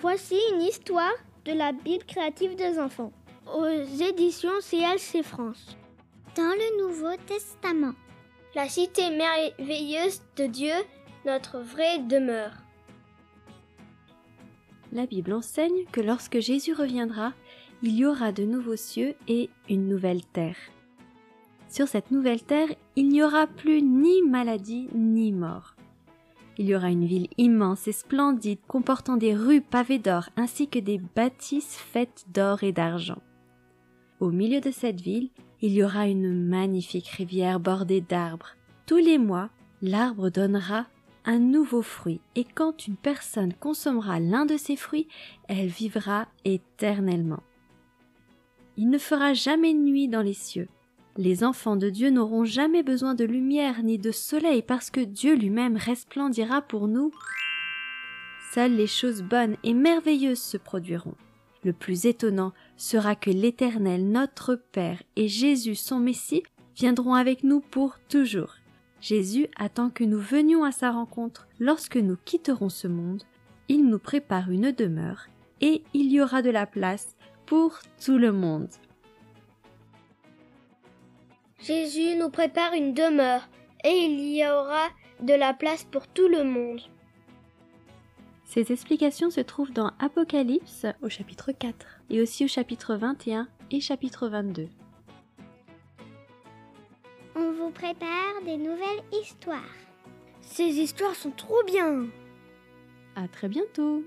Voici une histoire de la Bible créative des enfants aux éditions CLC France. Dans le Nouveau Testament, La cité merveilleuse de Dieu, notre vraie demeure. La Bible enseigne que lorsque Jésus reviendra, il y aura de nouveaux cieux et une nouvelle terre. Sur cette nouvelle terre, il n'y aura plus ni maladie ni mort. Il y aura une ville immense et splendide comportant des rues pavées d'or ainsi que des bâtisses faites d'or et d'argent. Au milieu de cette ville, il y aura une magnifique rivière bordée d'arbres. Tous les mois, l'arbre donnera un nouveau fruit et quand une personne consommera l'un de ces fruits, elle vivra éternellement. Il ne fera jamais nuit dans les cieux. Les enfants de Dieu n'auront jamais besoin de lumière ni de soleil parce que Dieu lui-même resplendira pour nous. Seules les choses bonnes et merveilleuses se produiront. Le plus étonnant sera que l'Éternel, notre Père, et Jésus, son Messie, viendront avec nous pour toujours. Jésus attend que nous venions à sa rencontre. Lorsque nous quitterons ce monde, il nous prépare une demeure et il y aura de la place pour tout le monde. Jésus nous prépare une demeure et il y aura de la place pour tout le monde. Ces explications se trouvent dans Apocalypse au chapitre 4 et aussi au chapitre 21 et chapitre 22. on vous prépare des nouvelles histoires. Ces histoires sont trop bien. À très bientôt!